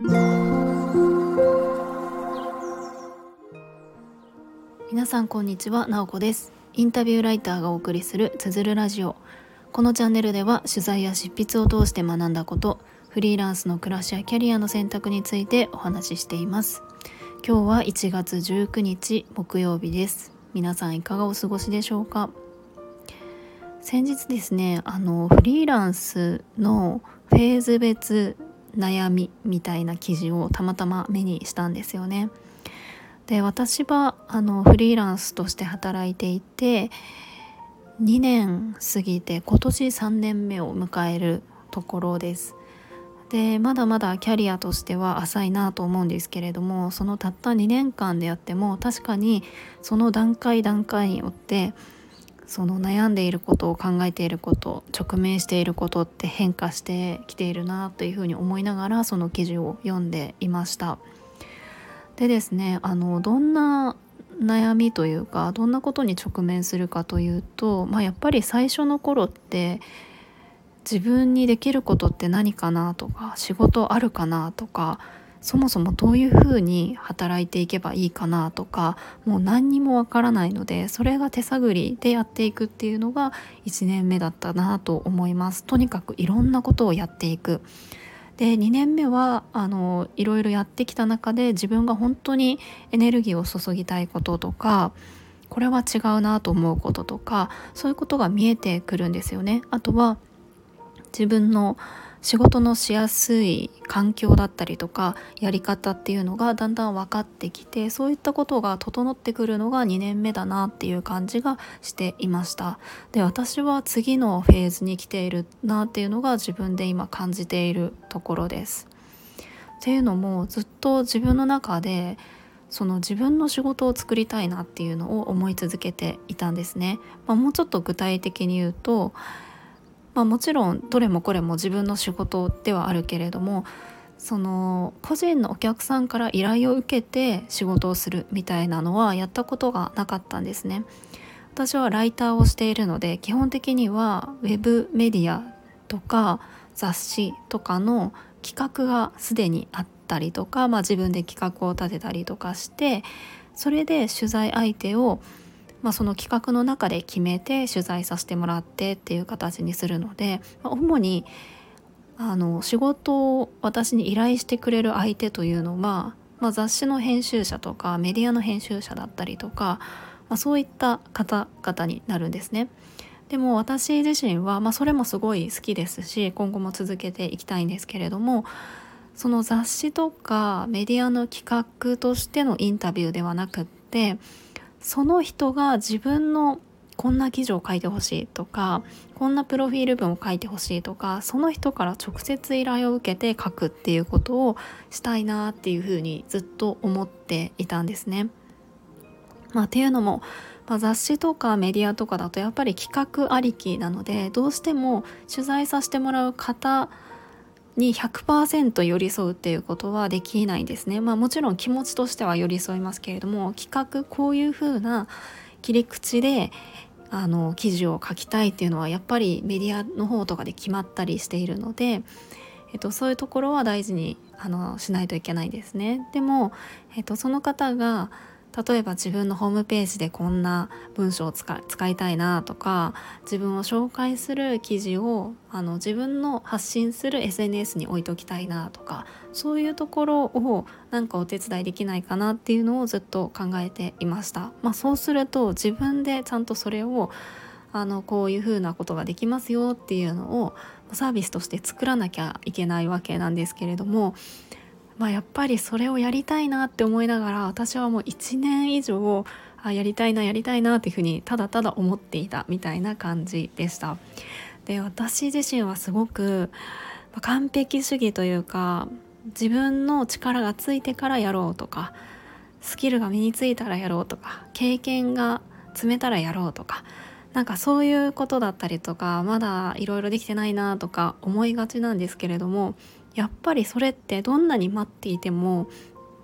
皆さんこんにちは、なおこです。インタビューライターがお送りするつづるラジオ。このチャンネルでは取材や執筆を通して学んだことフリーランスの暮らしやキャリアの選択についてお話ししています。今日は1月19日木曜日です。皆さんいかがお過ごしでしょうか？先日ですねあのフリーランスのフェーズ別悩みみたいな記事をたまたま目にしたんですよね。で私はあのフリーランスとして働いていて2年過ぎて今年3年目を迎えるところです。でまだまだキャリアとしては浅いなと思うんですけれどもそのたった2年間であっても確かにその段階段階によってその悩んでいることを考えていること直面していることって変化してきているなというふうに思いながらその記事を読んでいました。でですねあのどんな悩みというかどんなことに直面するかというと、まあ、やっぱり最初の頃って自分にできることって何かなとか仕事あるかなとかそもそもどういうふうに働いていけばいいかなとかもう何にもわからないのでそれが手探りでやっていくっていうのが1年目だったなと思います。とにかくいろんなことをやっていく。で2年目はあのいろいろやってきた中で自分が本当にエネルギーを注ぎたいこととかこれは違うなと思うこととかそういうことが見えてくるんですよね。あとは自分の仕事のしやすい環境だったりとかやり方っていうのがだんだん分かってきてそういったことが整ってくるのが2年目だなっていう感じがしていました。で私は次のフェーズに来ているなっていうのが自分で今感じているところです。っていうのもずっと自分の中でその自分の仕事を作りたいなっていうのを思い続けていたんですね、まあ、もうちょっと具体的に言うとまあ、もちろんどれもこれも自分の仕事ではあるけれどもその個人のお客さんから依頼を受けて仕事をするみたいなのはやったことがなかったんですね。私はライターをしているので基本的にはウェブメディアとか雑誌とかの企画がすでにあったりとか、まあ、自分で企画を立てたりとかしてそれで取材相手をまあ、その企画の中で決めて取材させてもらってっていう形にするので、まあ、主にあの仕事を私に依頼してくれる相手というのは、まあ、雑誌の編集者とかメディアの編集者だったりとか、まあ、そういった方々になるんですね。でも私自身は、まあ、それもすごい好きですし今後も続けていきたいんですけれどもその雑誌とかメディアの企画としてのインタビューではなくってその人が自分のこんな記事を書いてほしいとかこんなプロフィール文を書いてほしいとかその人から直接依頼を受けて書くっていうことをしたいなっていうふうにずっと思っていたんですね。まあ、っていうのも、まあ、雑誌とかメディアとかだとやっぱり企画ありきなのでどうしても取材させてもらう方に100%寄り添うっていうことはできないですね。まあもちろん気持ちとしては寄り添いますけれども企画こういう風な切り口であの記事を書きたいっていうのはやっぱりメディアの方とかで決まったりしているので、えっと、そういうところは大事にあのしないといけないですね。でも、えっと、その方が例えば自分のホームページでこんな文章を使いたいなとか自分を紹介する記事をあの自分の発信する SNS に置いときたいなとかそういうところをなんかお手伝いできないかなっていうのをずっと考えていました。まあ、そうすると自分でちゃんとそれをあのこういうふうなことができますよっていうのをサービスとして作らなきゃいけないわけなんですけれどもまあ、やっぱりそれをやりたいなって思いながら私はもう1年以上あやりたいなやりたいなっていうふうにただただ思っていたみたいな感じでした。で私自身はすごく完璧主義というか自分の力がついてからやろうとかスキルが身についたらやろうとか経験が積めたらやろうとかなんかそういうことだったりとかまだいろいろできてないなとか思いがちなんですけれどもやっぱりそれってどんなに待っていても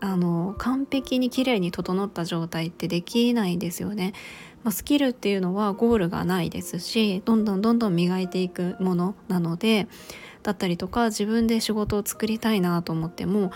あの完璧に綺麗に整った状態ってできないですよね。まあ、スキルっていうのはゴールがないですしどんどんどんどん磨いていくものなのでだったりとか自分で仕事を作りたいなと思っても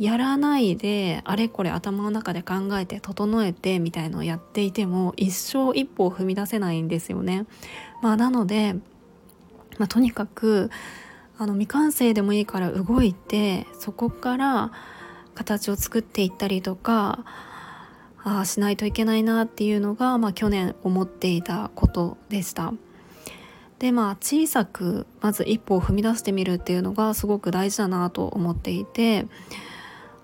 やらないであれこれ頭の中で考えて整えてみたいのをやっていても一生一歩を踏み出せないんですよね。まあ、なので、まあ、とにかくあの未完成でもいいから動いてそこから形を作っていったりとかあしないといけないなっていうのが、まあ、去年思っていたことでした。でまあ小さくまず一歩を踏み出してみるっていうのがすごく大事だなと思っていて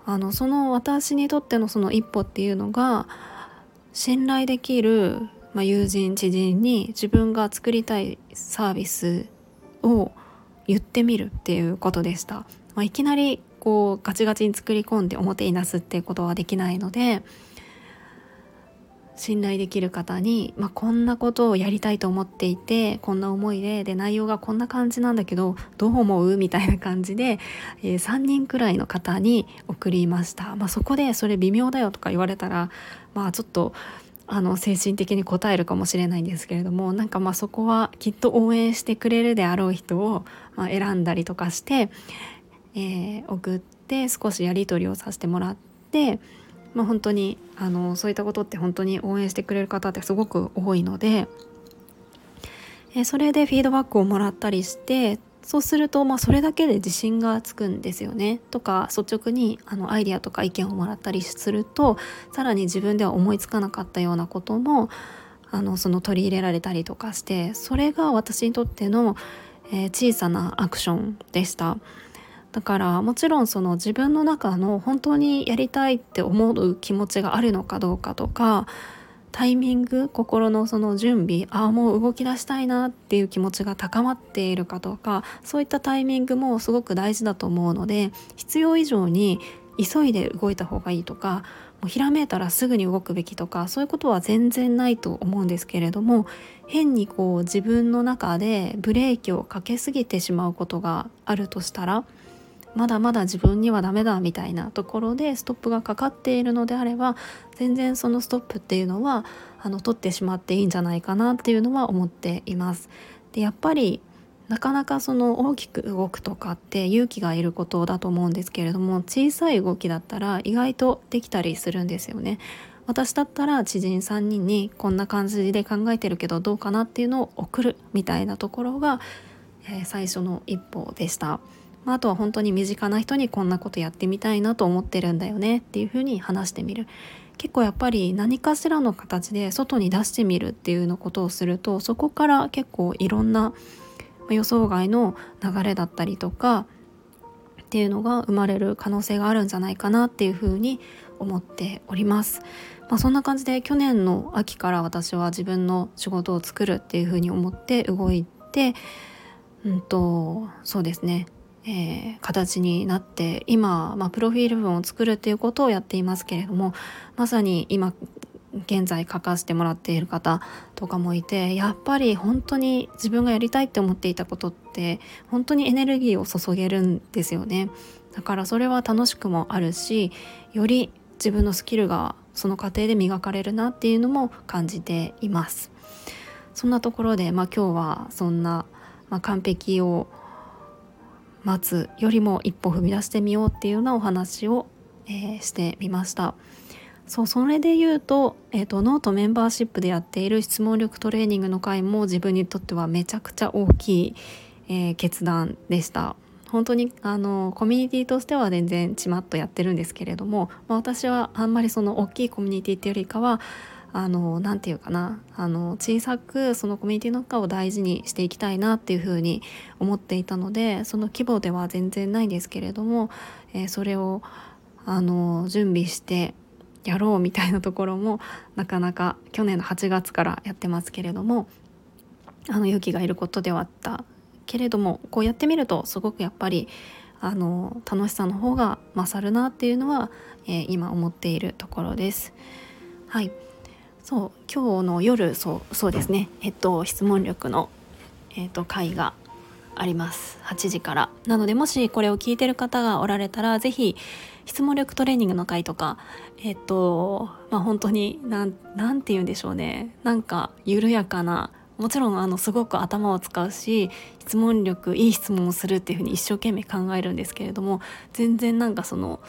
あのその私にとってのその一歩っていうのが信頼できる、まあ、友人知人に自分が作りたいサービスを言ってみるっていうことでした。まあ、いきなりこうガチガチに作り込んで表に出すっていうことはできないので信頼できる方に、まあ、こんなことをやりたいと思っていてこんな思いでで内容がこんな感じなんだけどどう思うみたいな感じで、えー、3人くらいの方に送りました、まあ、そこでそれ微妙だよとか言われたらまあちょっとあの精神的に応えるかもしれないんですけれどもなんかまあそこはきっと応援してくれるであろう人を、ま、選んだりとかして、えー、送って少しやり取りをさせてもらって。まあ、本当にあのそういったことって本当に応援してくれる方ってすごく多いので、えそれでフィードバックをもらったりしてそうすると、まあ、それだけで自信がつくんですよね。とか率直にあのアイデアとか意見をもらったりするとさらに自分では思いつかなかったようなこともあのその取り入れられたりとかしてそれが私にとっての、えー、小さなアクションでした。だからもちろんその自分の中の本当にやりたいって思う気持ちがあるのかどうかとかタイミング心のその準備ああもう動き出したいなっていう気持ちが高まっているかとかそういったタイミングもすごく大事だと思うので必要以上に急いで動いた方がいいとかもうひらめいたらすぐに動くべきとかそういうことは全然ないと思うんですけれども変にこう自分の中でブレーキをかけすぎてしまうことがあるとしたらまだまだ自分にはダメだみたいなところでストップがかかっているのであれば全然そのストップっていうのはあの取ってしまっていいんじゃないかなっていうのは思っています。でやっぱりなかなかその大きく動くとかって勇気がいることだと思うんですけれども小さい動きだったら意外とできたりするんですよね。私だったら知人3人にこんな感じで考えてるけどどうかなっていうのを送るみたいなところが、えー、最初の一歩でした。まあ、あとは本当に身近な人にこんなことやってみたいなと思ってるんだよねっていうふうに話してみる結構やっぱり何かしらの形で外に出してみるっていうのことをするとそこから結構いろんな予想外の流れだったりとかっていうのが生まれる可能性があるんじゃないかなっていうふうに思っております。まあ、そんな感じで去年の秋から私は自分の仕事を作るっていうふうに思って動いてうんとそうですねえー、形になって今、まあ、プロフィール文を作るっていうことをやっていますけれどもまさに今現在書かせてもらっている方とかもいてやっぱり本当に自分がやりたいって思っていたことって本当にエネルギーを注げるんですよね。だからそれは楽しくもあるしより自分のスキルがその過程で磨かれるなっていうのも感じています。そんなところで、まあ、今日はそんな、まあ、完璧を待つよりも一歩踏み出してみようっていうようなお話を、えー、してみました。そうそれで言うと,、えーと、ノートメンバーシップでやっている質問力トレーニングの回も自分にとってはめちゃくちゃ大きい、えー、決断でした。本当にあのコミュニティとしては全然ちまっとやってるんですけれども、まあ、私はあんまりその大きいコミュニティっていうよりかはあの何て言うかなあの小さくそのコミュニティの中を大事にしていきたいなっていうふうに思っていたのでその規模では全然ないですけれども、えー、それをあの準備してやろうみたいなところもなかなか去年の8月からやってますけれどもあの勇気がいることではあったけれどもこうやってみるとすごくやっぱりあの楽しさの方が勝るなっていうのは、えー、今思っているところです。はいそう今日の夜そうそうですね。えっと質問力の、えっと、会があります。8時から。なのでもしこれを聞いてる方がおられたら是非質問力トレーニングの会とかえっとまあ本当になんなんて言うんでしょうね。なんか緩やかなもちろんあのすごく頭を使うし質問力いい質問をするっていうふうに一生懸命考えるんですけれども全然なんかその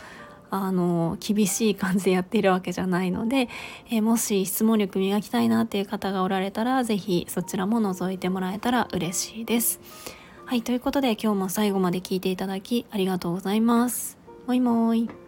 あの厳しい感じでやっているわけじゃないので、えー、もし質問力磨きたいなっていう方がおられたら是非そちらも覗いてもらえたら嬉しいです。はいということで今日も最後まで聞いていただきありがとうございます。もいもーい。